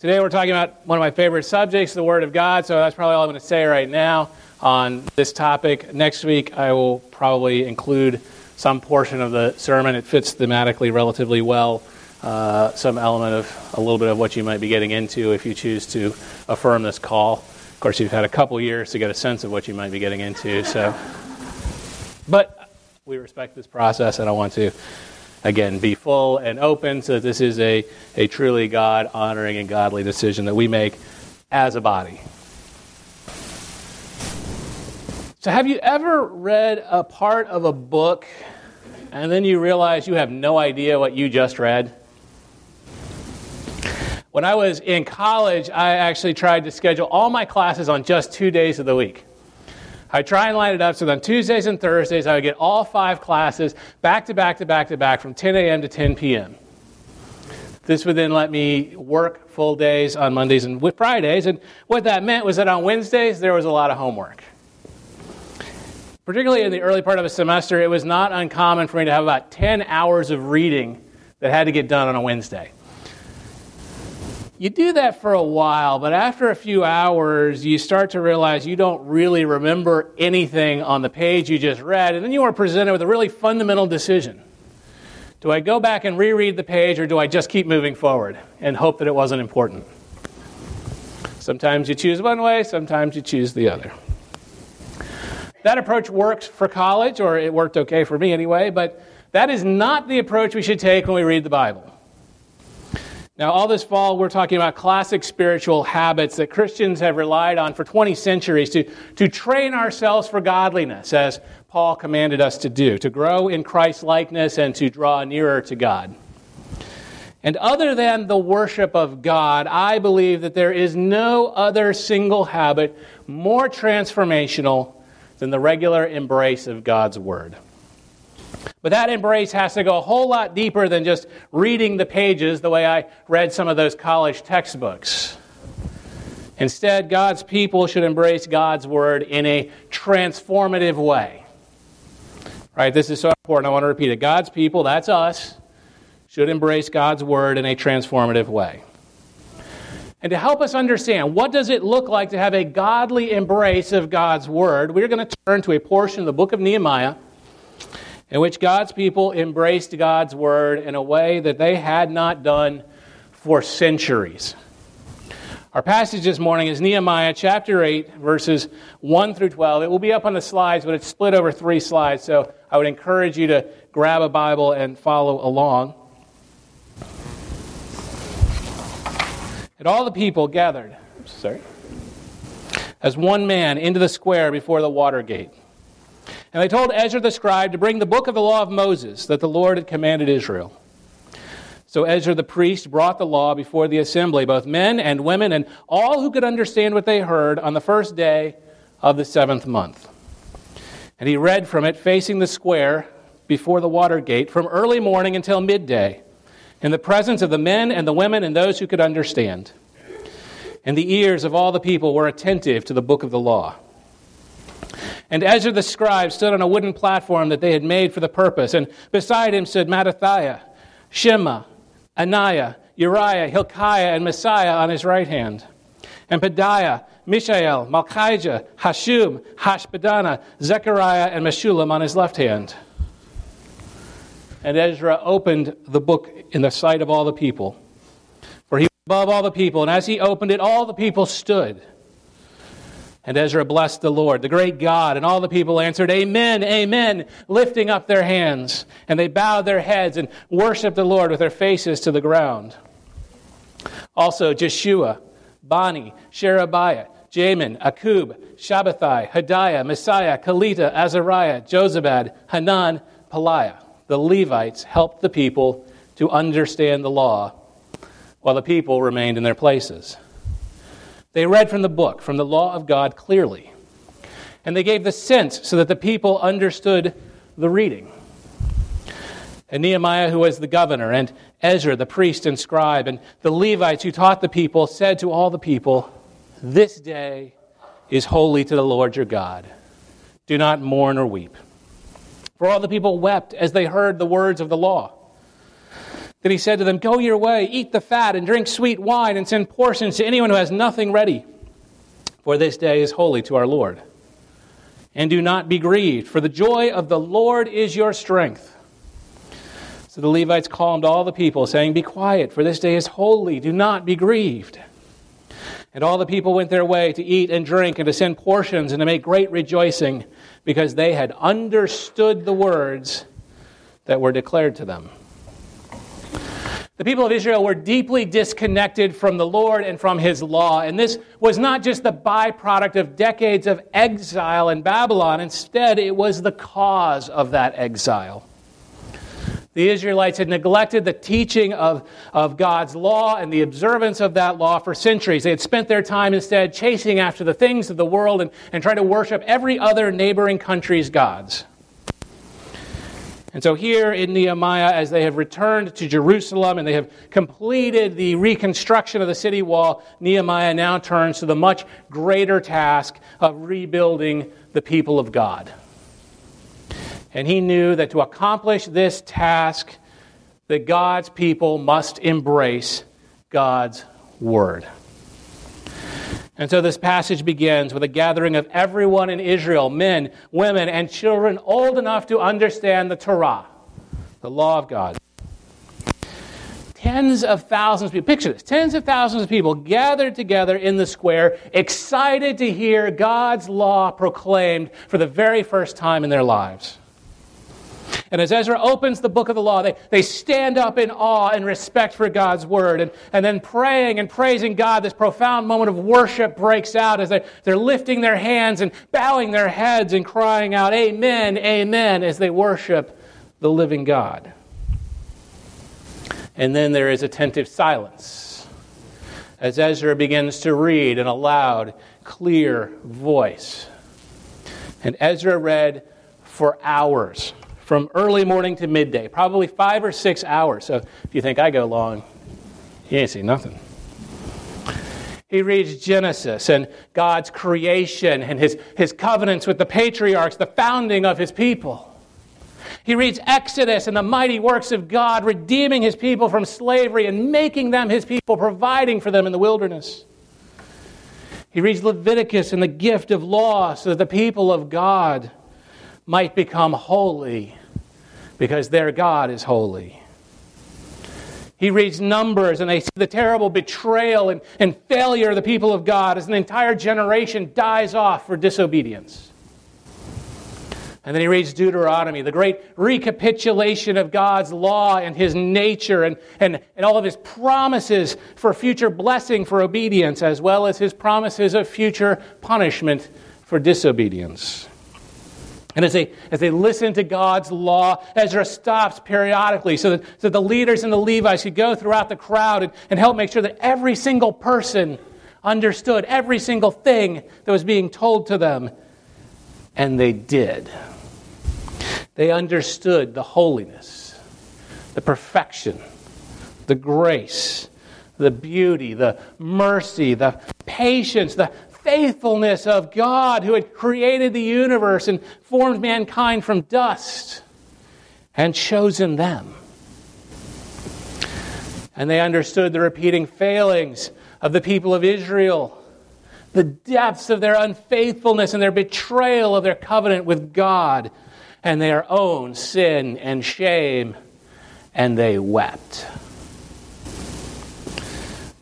Today we're talking about one of my favorite subjects, the Word of God, so that's probably all I'm going to say right now on this topic. Next week I will probably include some portion of the sermon. It fits thematically relatively well, uh, some element of a little bit of what you might be getting into if you choose to affirm this call. Of course, you've had a couple years to get a sense of what you might be getting into, so. But we respect this process, and I want to again, be full and open so that this is a, a truly God honoring and godly decision that we make as a body. So, have you ever read a part of a book and then you realize you have no idea what you just read? When I was in college, I actually tried to schedule all my classes on just two days of the week. I try and line it up so that on Tuesdays and Thursdays I would get all five classes back to back to back to back from 10 a.m. to 10 p.m. This would then let me work full days on Mondays and Fridays. And what that meant was that on Wednesdays there was a lot of homework. Particularly in the early part of a semester, it was not uncommon for me to have about 10 hours of reading that had to get done on a Wednesday you do that for a while, but after a few hours, you start to realize you don't really remember anything on the page you just read, and then you are presented with a really fundamental decision. Do I go back and reread the page, or do I just keep moving forward and hope that it wasn't important? Sometimes you choose one way, sometimes you choose the other. That approach works for college, or it worked okay for me anyway, but that is not the approach we should take when we read the Bible. Now, all this fall, we're talking about classic spiritual habits that Christians have relied on for 20 centuries to, to train ourselves for godliness, as Paul commanded us to do, to grow in Christ's likeness and to draw nearer to God. And other than the worship of God, I believe that there is no other single habit more transformational than the regular embrace of God's Word. But that embrace has to go a whole lot deeper than just reading the pages the way I read some of those college textbooks. Instead, God's people should embrace God's word in a transformative way. Right? This is so important. I want to repeat it. God's people, that's us, should embrace God's word in a transformative way. And to help us understand what does it look like to have a godly embrace of God's word, we're going to turn to a portion of the book of Nehemiah in which God's people embraced God's word in a way that they had not done for centuries. Our passage this morning is Nehemiah chapter 8, verses 1 through 12. It will be up on the slides, but it's split over three slides, so I would encourage you to grab a Bible and follow along. And all the people gathered, sorry, as one man into the square before the water gate. And they told Ezra the scribe to bring the book of the law of Moses that the Lord had commanded Israel. So Ezra the priest brought the law before the assembly, both men and women, and all who could understand what they heard on the first day of the seventh month. And he read from it facing the square before the water gate from early morning until midday, in the presence of the men and the women and those who could understand. And the ears of all the people were attentive to the book of the law. And Ezra the scribe stood on a wooden platform that they had made for the purpose, and beside him stood Mattithiah, Shema, Ananiah, Uriah, Hilkiah, and Maaseiah on his right hand, and Pedaiah, Mishael, Malchijah, Hashum, Hashbaddanah, Zechariah, and Meshullam on his left hand. And Ezra opened the book in the sight of all the people, for he was above all the people, and as he opened it, all the people stood. And Ezra blessed the Lord, the great God, and all the people answered, Amen, Amen, lifting up their hands. And they bowed their heads and worshiped the Lord with their faces to the ground. Also, Jeshua, Bani, Sherebiah, Jamin, Akub, Shabbethai, Hodiah, Maaseiah, Kelita, Azariah, Jozabad, Hanan, Pelaiah. The Levites helped the people to understand the law while the people remained in their places. They read from the book, from the law of God clearly. And they gave the sense so that the people understood the reading. And Nehemiah, who was the governor, and Ezra, the priest and scribe, and the Levites who taught the people, said to all the people, This day is holy to the Lord your God. Do not mourn or weep. For all the people wept as they heard the words of the law. Then he said to them, Go your way, eat the fat, and drink sweet wine, and send portions to anyone who has nothing ready. For this day is holy to our Lord. And do not be grieved, for the joy of the Lord is your strength. So the Levites calmed all the people, saying, Be quiet, for this day is holy. Do not be grieved. And all the people went their way to eat and drink and to send portions and to make great rejoicing because they had understood the words that were declared to them. The people of Israel were deeply disconnected from the Lord and from his law. And this was not just the byproduct of decades of exile in Babylon, instead, it was the cause of that exile. The Israelites had neglected the teaching of, of God's law and the observance of that law for centuries. They had spent their time instead chasing after the things of the world and, and trying to worship every other neighboring country's gods. And so, here in Nehemiah, as they have returned to Jerusalem and they have completed the reconstruction of the city wall, Nehemiah now turns to the much greater task of rebuilding the people of God. And he knew that to accomplish this task, that God's people must embrace God's word. And so this passage begins with a gathering of everyone in Israel men, women, and children old enough to understand the Torah, the law of God. Tens of thousands of people, picture this, tens of thousands of people gathered together in the square, excited to hear God's law proclaimed for the very first time in their lives. And as Ezra opens the book of the law, they, they stand up in awe and respect for God's word. And, and then praying and praising God, this profound moment of worship breaks out as they, they're lifting their hands and bowing their heads and crying out, Amen, Amen, as they worship the living God. And then there is attentive silence as Ezra begins to read in a loud, clear voice. And Ezra read for hours from early morning to midday, probably five or six hours. So if you think I go long, you ain't see nothing. He reads Genesis and God's creation and his, his covenants with the patriarchs, the founding of his people. He reads Exodus and the mighty works of God, redeeming his people from slavery and making them his people, providing for them in the wilderness. He reads Leviticus and the gift of law so that the people of God might become holy because their God is holy. He reads Numbers and they see the terrible betrayal and, and failure of the people of God as an entire generation dies off for disobedience. And then he reads Deuteronomy, the great recapitulation of God's law and his nature and, and, and all of his promises for future blessing for obedience, as well as his promises of future punishment for disobedience. And as they, as they listen to God's law, Ezra stops periodically so that, so that the leaders and the Levites could go throughout the crowd and, and help make sure that every single person understood every single thing that was being told to them. And they did. They understood the holiness, the perfection, the grace, the beauty, the mercy, the patience, the faithfulness of God who had created the universe and formed mankind from dust and chosen them. And they understood the repeating failings of the people of Israel, the depths of their unfaithfulness and their betrayal of their covenant with God, and their own sin and shame, and they wept.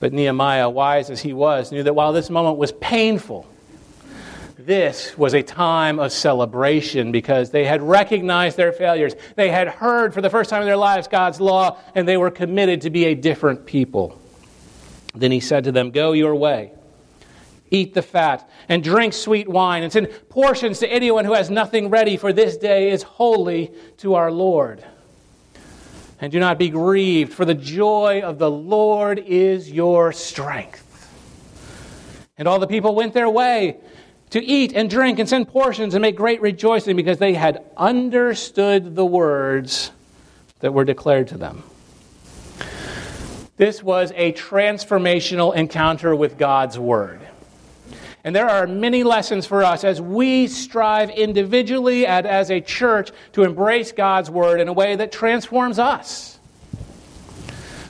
But Nehemiah, wise as he was, knew that while this moment was painful, this was a time of celebration because they had recognized their failures. They had heard for the first time in their lives God's law, and they were committed to be a different people. Then he said to them, Go your way, eat the fat, and drink sweet wine, and send portions to anyone who has nothing ready, for this day is holy to our Lord and do not be grieved, for the joy of the Lord is your strength. And all the people went their way to eat and drink and send portions and make great rejoicing because they had understood the words that were declared to them. This was a transformational encounter with God's Word. And there are many lessons for us as we strive individually and as a church to embrace God's Word in a way that transforms us.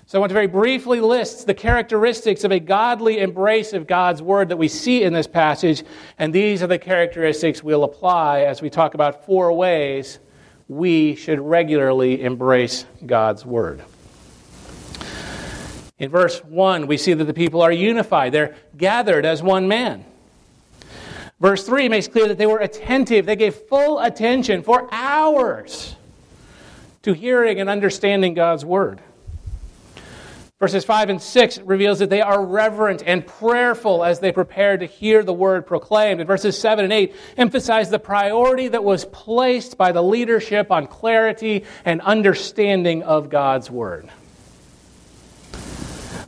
So I want to very briefly list the characteristics of a godly embrace of God's Word that we see in this passage, and these are the characteristics we'll apply as we talk about four ways we should regularly embrace God's Word. In verse 1, we see that the people are unified. They're gathered as one man. Verse 3 makes clear that they were attentive. They gave full attention for hours to hearing and understanding God's Word. Verses 5 and 6 reveals that they are reverent and prayerful as they prepare to hear the word proclaimed. And verses 7 and 8 emphasize the priority that was placed by the leadership on clarity and understanding of God's word.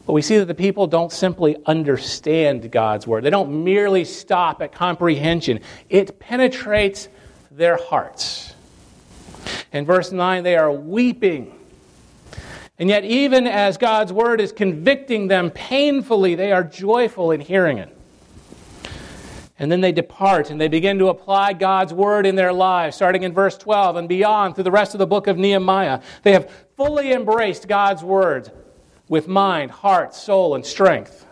But we see that the people don't simply understand God's word. They don't merely stop at comprehension. It penetrates their hearts. In verse 9, they are weeping and yet, even as God's word is convicting them painfully, they are joyful in hearing it. And then they depart and they begin to apply God's word in their lives, starting in verse 12 and beyond through the rest of the book of Nehemiah. They have fully embraced God's word with mind, heart, soul, and strength.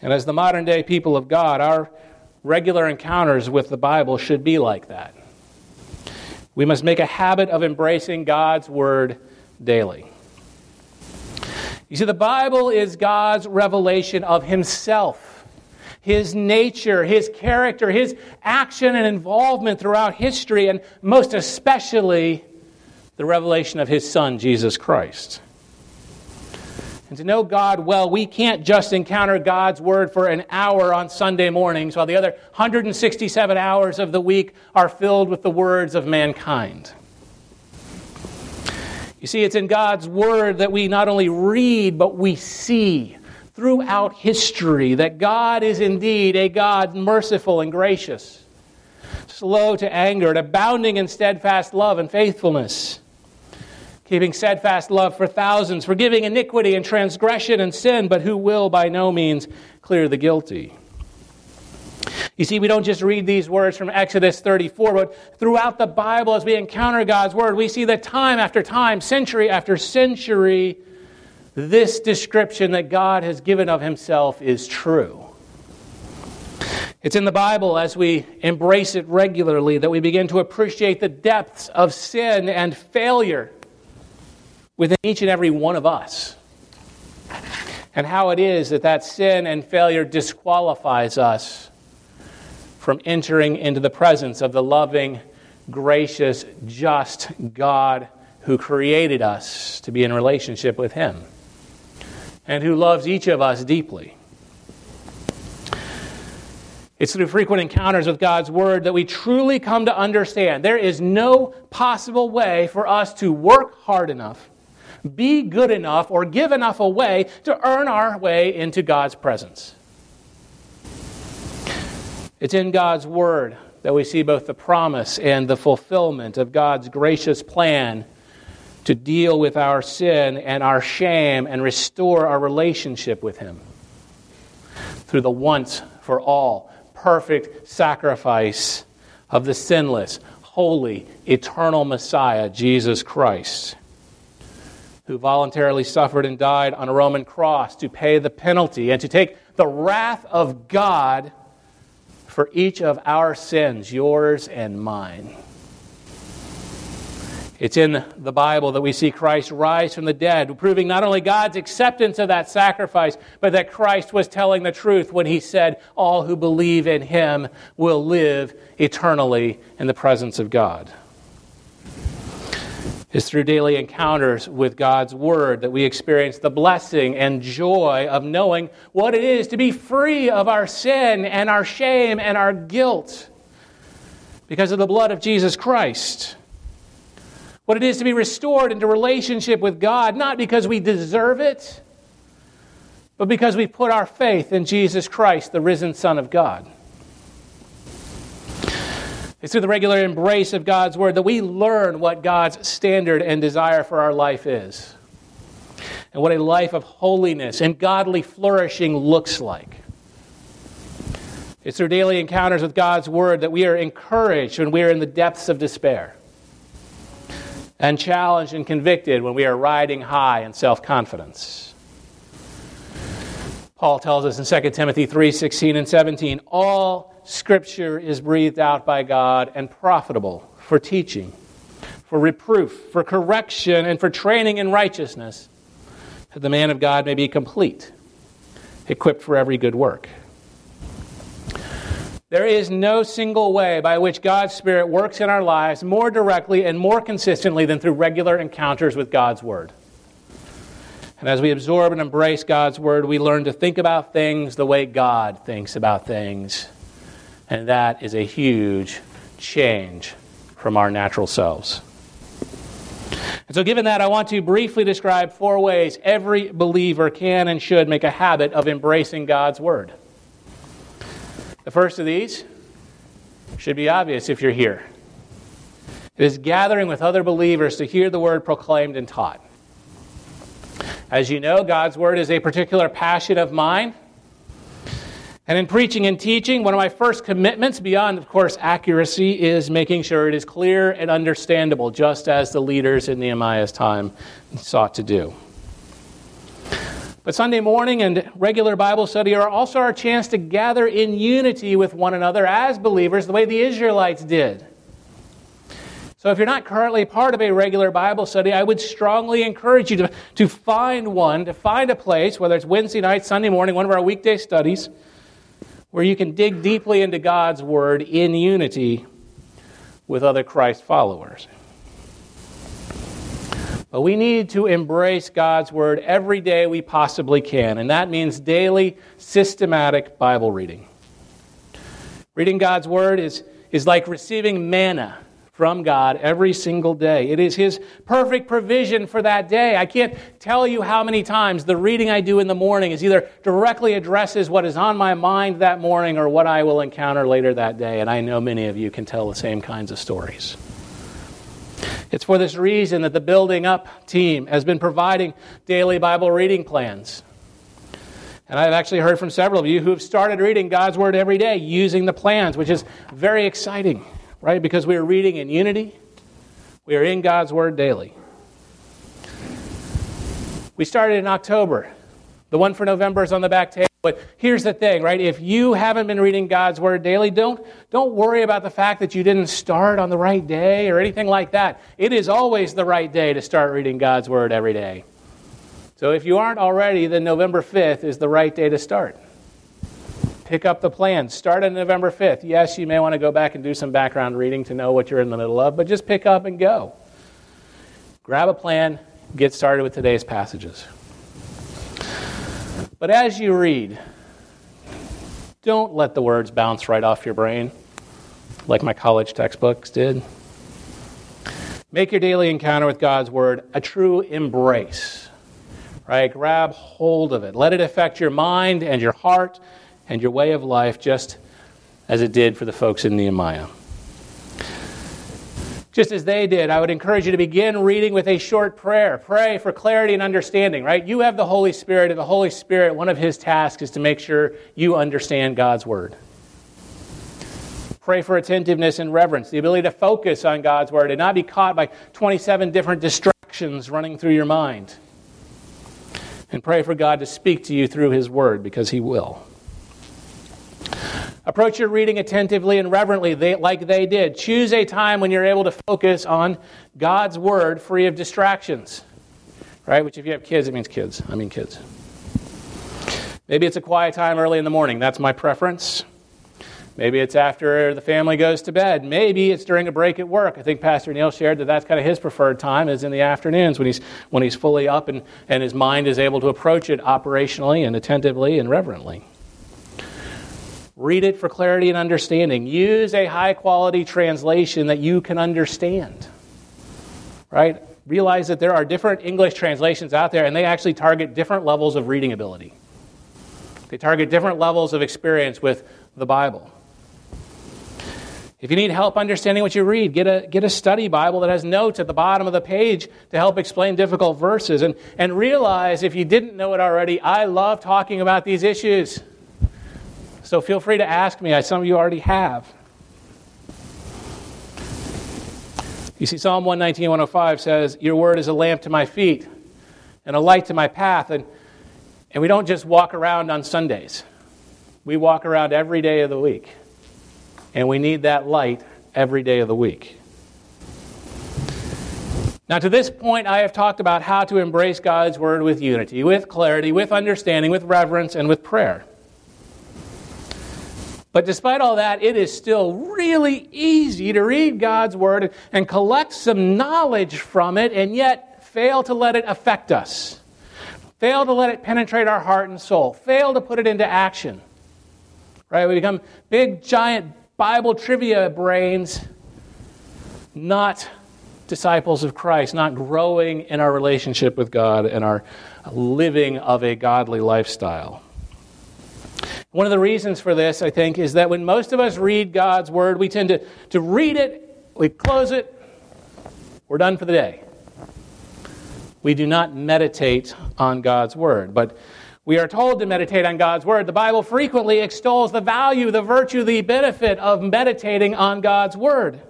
And as the modern day people of God, our regular encounters with the Bible should be like that. We must make a habit of embracing God's word daily. You see, the Bible is God's revelation of Himself, His nature, His character, His action and involvement throughout history, and most especially the revelation of His Son, Jesus Christ. And to know God well, we can't just encounter God's Word for an hour on Sunday mornings while the other 167 hours of the week are filled with the words of mankind. You see, it's in God's Word that we not only read, but we see throughout history that God is indeed a God merciful and gracious, slow to anger, and abounding in steadfast love and faithfulness, keeping steadfast love for thousands, forgiving iniquity and transgression and sin, but who will by no means clear the guilty. You see, we don't just read these words from Exodus 34, but throughout the Bible, as we encounter God's Word, we see that time after time, century after century, this description that God has given of Himself is true. It's in the Bible as we embrace it regularly that we begin to appreciate the depths of sin and failure within each and every one of us. And how it is that that sin and failure disqualifies us from entering into the presence of the loving, gracious, just God who created us to be in relationship with Him and who loves each of us deeply. It's through frequent encounters with God's Word that we truly come to understand there is no possible way for us to work hard enough, be good enough, or give enough away to earn our way into God's presence. It's in God's Word that we see both the promise and the fulfillment of God's gracious plan to deal with our sin and our shame and restore our relationship with Him through the once for all perfect sacrifice of the sinless, holy, eternal Messiah, Jesus Christ, who voluntarily suffered and died on a Roman cross to pay the penalty and to take the wrath of God for each of our sins, yours and mine. It's in the Bible that we see Christ rise from the dead, proving not only God's acceptance of that sacrifice, but that Christ was telling the truth when he said, All who believe in him will live eternally in the presence of God. It's through daily encounters with God's Word that we experience the blessing and joy of knowing what it is to be free of our sin and our shame and our guilt because of the blood of Jesus Christ. What it is to be restored into relationship with God, not because we deserve it, but because we put our faith in Jesus Christ, the risen Son of God. It's through the regular embrace of God's Word that we learn what God's standard and desire for our life is, and what a life of holiness and godly flourishing looks like. It's through daily encounters with God's Word that we are encouraged when we are in the depths of despair. and challenged and convicted when we are riding high in self confidence. Paul tells us in 2 Timothy 3 16 and 17 all scripture is breathed out by God and profitable for teaching, for reproof, for correction, and for training in righteousness, that the man of God may be complete, equipped for every good work. There is no single way by which God's Spirit works in our lives more directly and more consistently than through regular encounters with God's Word. And as we absorb and embrace God's Word, we learn to think about things the way God thinks about things. And that is a huge change from our natural selves. And so, given that, I want to briefly describe four ways every believer can and should make a habit of embracing God's Word. The first of these should be obvious if you're here. It is gathering with other believers to hear the word proclaimed and taught. As you know, God's word is a particular passion of mine. And in preaching and teaching, one of my first commitments, beyond, of course, accuracy, is making sure it is clear and understandable, just as the leaders in Nehemiah's time sought to do. But Sunday morning and regular Bible study are also our chance to gather in unity with one another as believers, the way the Israelites did. So, if you're not currently part of a regular Bible study, I would strongly encourage you to, to find one, to find a place, whether it's Wednesday night, Sunday morning, one of our weekday studies, where you can dig deeply into God's Word in unity with other Christ followers. But we need to embrace God's Word every day we possibly can, and that means daily, systematic Bible reading. Reading God's Word is, is like receiving manna from God every single day. It is His perfect provision for that day. I can't tell you how many times the reading I do in the morning is either directly addresses what is on my mind that morning or what I will encounter later that day, and I know many of you can tell the same kinds of stories. It's for this reason that the Building Up team has been providing daily Bible reading plans. And I've actually heard from several of you who have started reading God's Word every day using the plans, which is very exciting, right? Because we are reading in unity, we are in God's Word daily. We started in October. The one for November is on the back table. But here's the thing, right? If you haven't been reading God's Word daily, don't, don't worry about the fact that you didn't start on the right day or anything like that. It is always the right day to start reading God's Word every day. So if you aren't already, then November 5th is the right day to start. Pick up the plan. Start on November 5th. Yes, you may want to go back and do some background reading to know what you're in the middle of, but just pick up and go. Grab a plan, get started with today's passages. But as you read, don't let the words bounce right off your brain like my college textbooks did. Make your daily encounter with God's Word a true embrace. Right? Grab hold of it. Let it affect your mind and your heart and your way of life just as it did for the folks in Nehemiah just as they did, I would encourage you to begin reading with a short prayer. Pray for clarity and understanding, right? You have the Holy Spirit, and the Holy Spirit, one of his tasks is to make sure you understand God's Word. Pray for attentiveness and reverence, the ability to focus on God's Word and not be caught by 27 different distractions running through your mind. And pray for God to speak to you through His Word because He will. Approach your reading attentively and reverently, they, like they did. Choose a time when you're able to focus on God's Word free of distractions. Right? Which, if you have kids, it means kids. I mean kids. Maybe it's a quiet time early in the morning. That's my preference. Maybe it's after the family goes to bed. Maybe it's during a break at work. I think Pastor Neil shared that that's kind of his preferred time is in the afternoons when he's, when he's fully up and, and his mind is able to approach it operationally and attentively and reverently. Read it for clarity and understanding. Use a high quality translation that you can understand. Right? Realize that there are different English translations out there, and they actually target different levels of reading ability. They target different levels of experience with the Bible. If you need help understanding what you read, get a, get a study Bible that has notes at the bottom of the page to help explain difficult verses. And, and realize, if you didn't know it already, I love talking about these issues. So feel free to ask me. Some of you already have. You see, Psalm 119, 105 says, Your word is a lamp to my feet and a light to my path. And, and we don't just walk around on Sundays, we walk around every day of the week. And we need that light every day of the week. Now, to this point, I have talked about how to embrace God's Word with unity, with clarity, with understanding, with reverence, and with prayer. But despite all that, it is still really easy to read God's Word and collect some knowledge from it and yet fail to let it affect us, fail to let it penetrate our heart and soul, fail to put it into action. Right? We become big, giant Bible trivia brains, not disciples of Christ, not growing in our relationship with God and our living of a godly lifestyle. One of the reasons for this, I think, is that when most of us read God's Word, we tend to, to read it, we close it, we're done for the day. We do not meditate on God's Word. But we are told to meditate on God's Word. The Bible frequently extols the value, the virtue, the benefit of meditating on God's Word.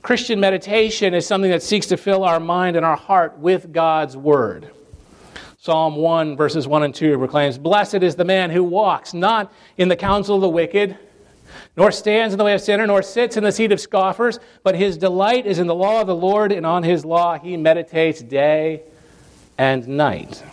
Christian meditation is something that seeks to fill our mind and our heart with God's Word. Psalm 1, verses 1 and 2 proclaims Blessed is the man who walks not in the counsel of the wicked, nor stands in the way of sinner, nor sits in the seat of scoffers, but his delight is in the law of the Lord, and on his law he meditates day and night.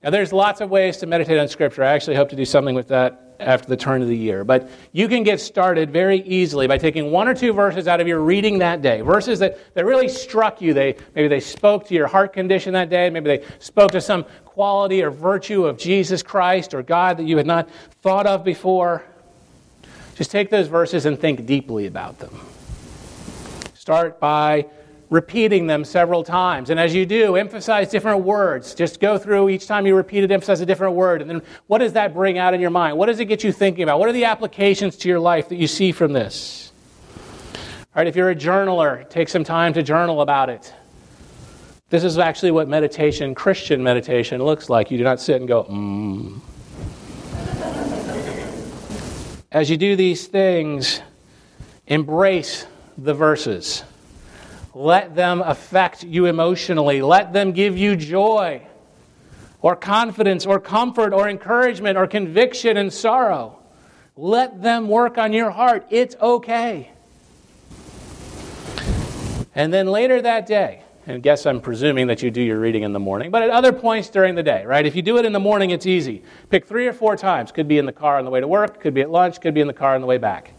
Now, there's lots of ways to meditate on Scripture. I actually hope to do something with that after the turn of the year. But you can get started very easily by taking one or two verses out of your reading that day. Verses that, that really struck you. They, maybe they spoke to your heart condition that day. Maybe they spoke to some quality or virtue of Jesus Christ or God that you had not thought of before. Just take those verses and think deeply about them. Start by repeating them several times. And as you do, emphasize different words. Just go through each time you repeat it, emphasize a different word. And then what does that bring out in your mind? What does it get you thinking about? What are the applications to your life that you see from this? All right, if you're a journaler, take some time to journal about it. This is actually what meditation, Christian meditation, looks like. You do not sit and go, mm. As you do these things, embrace the verses. Let them affect you emotionally. Let them give you joy or confidence or comfort or encouragement or conviction and sorrow. Let them work on your heart. It's okay. And then later that day, and guess I'm presuming that you do your reading in the morning, but at other points during the day, right? If you do it in the morning, it's easy. Pick three or four times. Could be in the car on the way to work, could be at lunch, could be in the car on the way back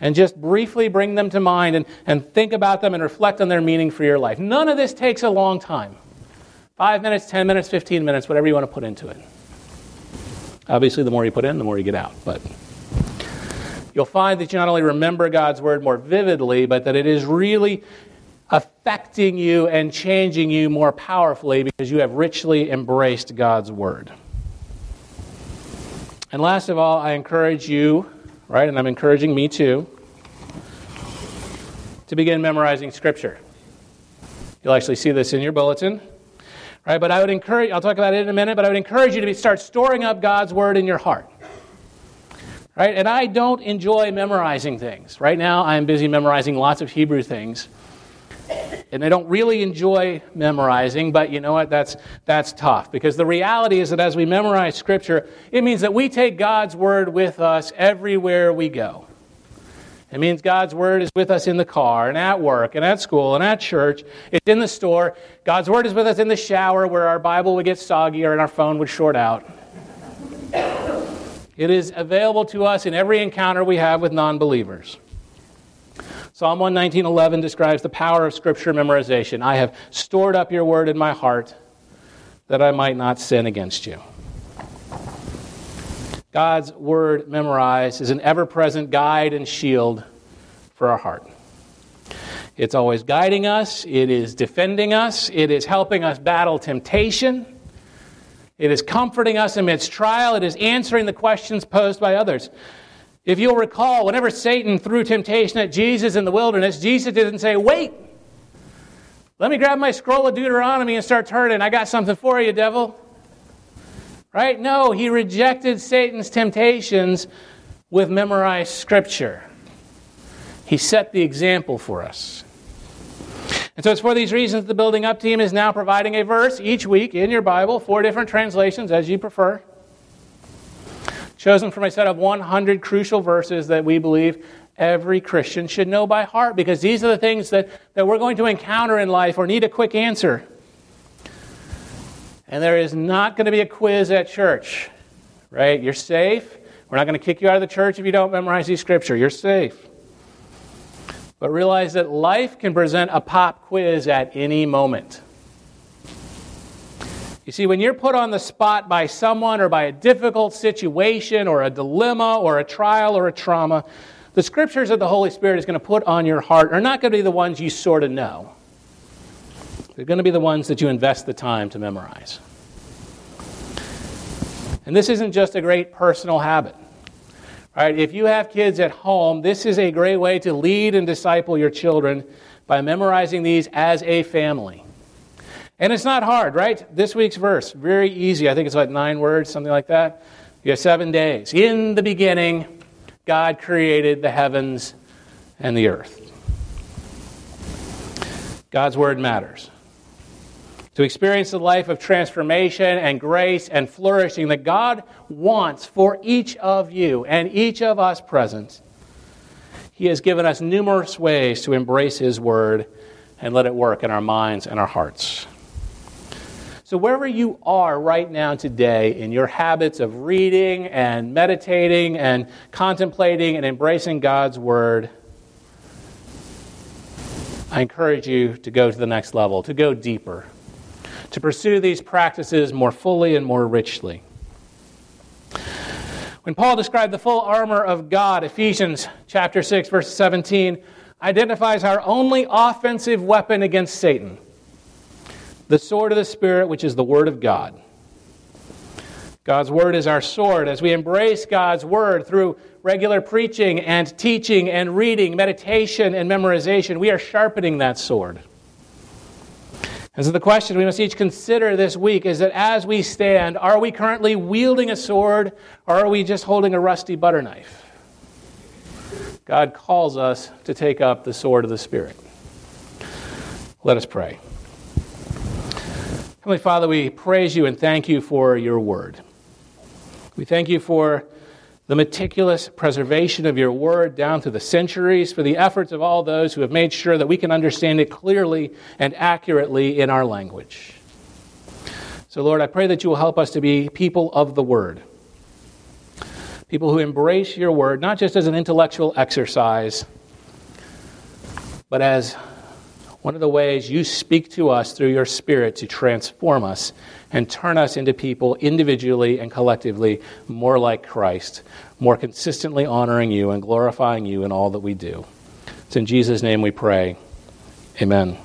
and just briefly bring them to mind and, and think about them and reflect on their meaning for your life. None of this takes a long time five minutes, 10 minutes, 15 minutes, whatever you want to put into it. Obviously, the more you put in, the more you get out. But you'll find that you not only remember God's word more vividly, but that it is really affecting you and changing you more powerfully because you have richly embraced God's word. And last of all, I encourage you right? And I'm encouraging me too to begin memorizing Scripture. You'll actually see this in your bulletin. Right, but I would encourage, I'll talk about it in a minute, but I would encourage you to be, start storing up God's Word in your heart. Right? And I don't enjoy memorizing things. Right now, I'm busy memorizing lots of Hebrew things and they don't really enjoy memorizing, but you know what? That's, that's tough. Because the reality is that as we memorize Scripture, it means that we take God's Word with us everywhere we go. It means God's Word is with us in the car, and at work, and at school, and at church. It's in the store. God's Word is with us in the shower where our Bible would get soggy or our phone would short out. It is available to us in every encounter we have with non believers. Psalm 119.11 describes the power of scripture memorization. I have stored up your word in my heart that I might not sin against you. God's word memorized is an ever present guide and shield for our heart. It's always guiding us, it is defending us, it is helping us battle temptation, it is comforting us amidst trial, it is answering the questions posed by others. If you'll recall, whenever Satan threw temptation at Jesus in the wilderness, Jesus didn't say, Wait, let me grab my scroll of Deuteronomy and start turning. I got something for you, devil. Right? No, he rejected Satan's temptations with memorized scripture. He set the example for us. And so it's for these reasons the Building Up team is now providing a verse each week in your Bible, four different translations as you prefer, chosen from a set of 100 crucial verses that we believe every Christian should know by heart because these are the things that, that we're going to encounter in life or need a quick answer. And there is not going to be a quiz at church, right? You're safe. We're not going to kick you out of the church if you don't memorize these scripture. You're safe. But realize that life can present a pop quiz at any moment. You see, when you're put on the spot by someone or by a difficult situation or a dilemma or a trial or a trauma, the scriptures that the Holy Spirit is going to put on your heart are not going to be the ones you sort of know. They're going to be the ones that you invest the time to memorize. And this isn't just a great personal habit. Right? If you have kids at home, this is a great way to lead and disciple your children by memorizing these as a family. And it's not hard, right? This week's verse, very easy. I think it's like nine words, something like that. You have seven days. In the beginning, God created the heavens and the earth. God's word matters. To experience the life of transformation and grace and flourishing that God wants for each of you and each of us present, He has given us numerous ways to embrace His word and let it work in our minds and our hearts. So, wherever you are right now today in your habits of reading and meditating and contemplating and embracing God's Word, I encourage you to go to the next level, to go deeper, to pursue these practices more fully and more richly. When Paul described the full armor of God, Ephesians chapter 6 verse 17 identifies our only offensive weapon against Satan the sword of the Spirit, which is the Word of God. God's Word is our sword. As we embrace God's Word through regular preaching and teaching and reading, meditation and memorization, we are sharpening that sword. And so the question we must each consider this week is that as we stand, are we currently wielding a sword or are we just holding a rusty butter knife? God calls us to take up the sword of the Spirit. Let us pray. Heavenly Father, we praise you and thank you for your word. We thank you for the meticulous preservation of your word down through the centuries, for the efforts of all those who have made sure that we can understand it clearly and accurately in our language. So, Lord, I pray that you will help us to be people of the word, people who embrace your word, not just as an intellectual exercise, but as one of the ways you speak to us through your Spirit to transform us and turn us into people individually and collectively more like Christ, more consistently honoring you and glorifying you in all that we do. It's in Jesus' name we pray. Amen.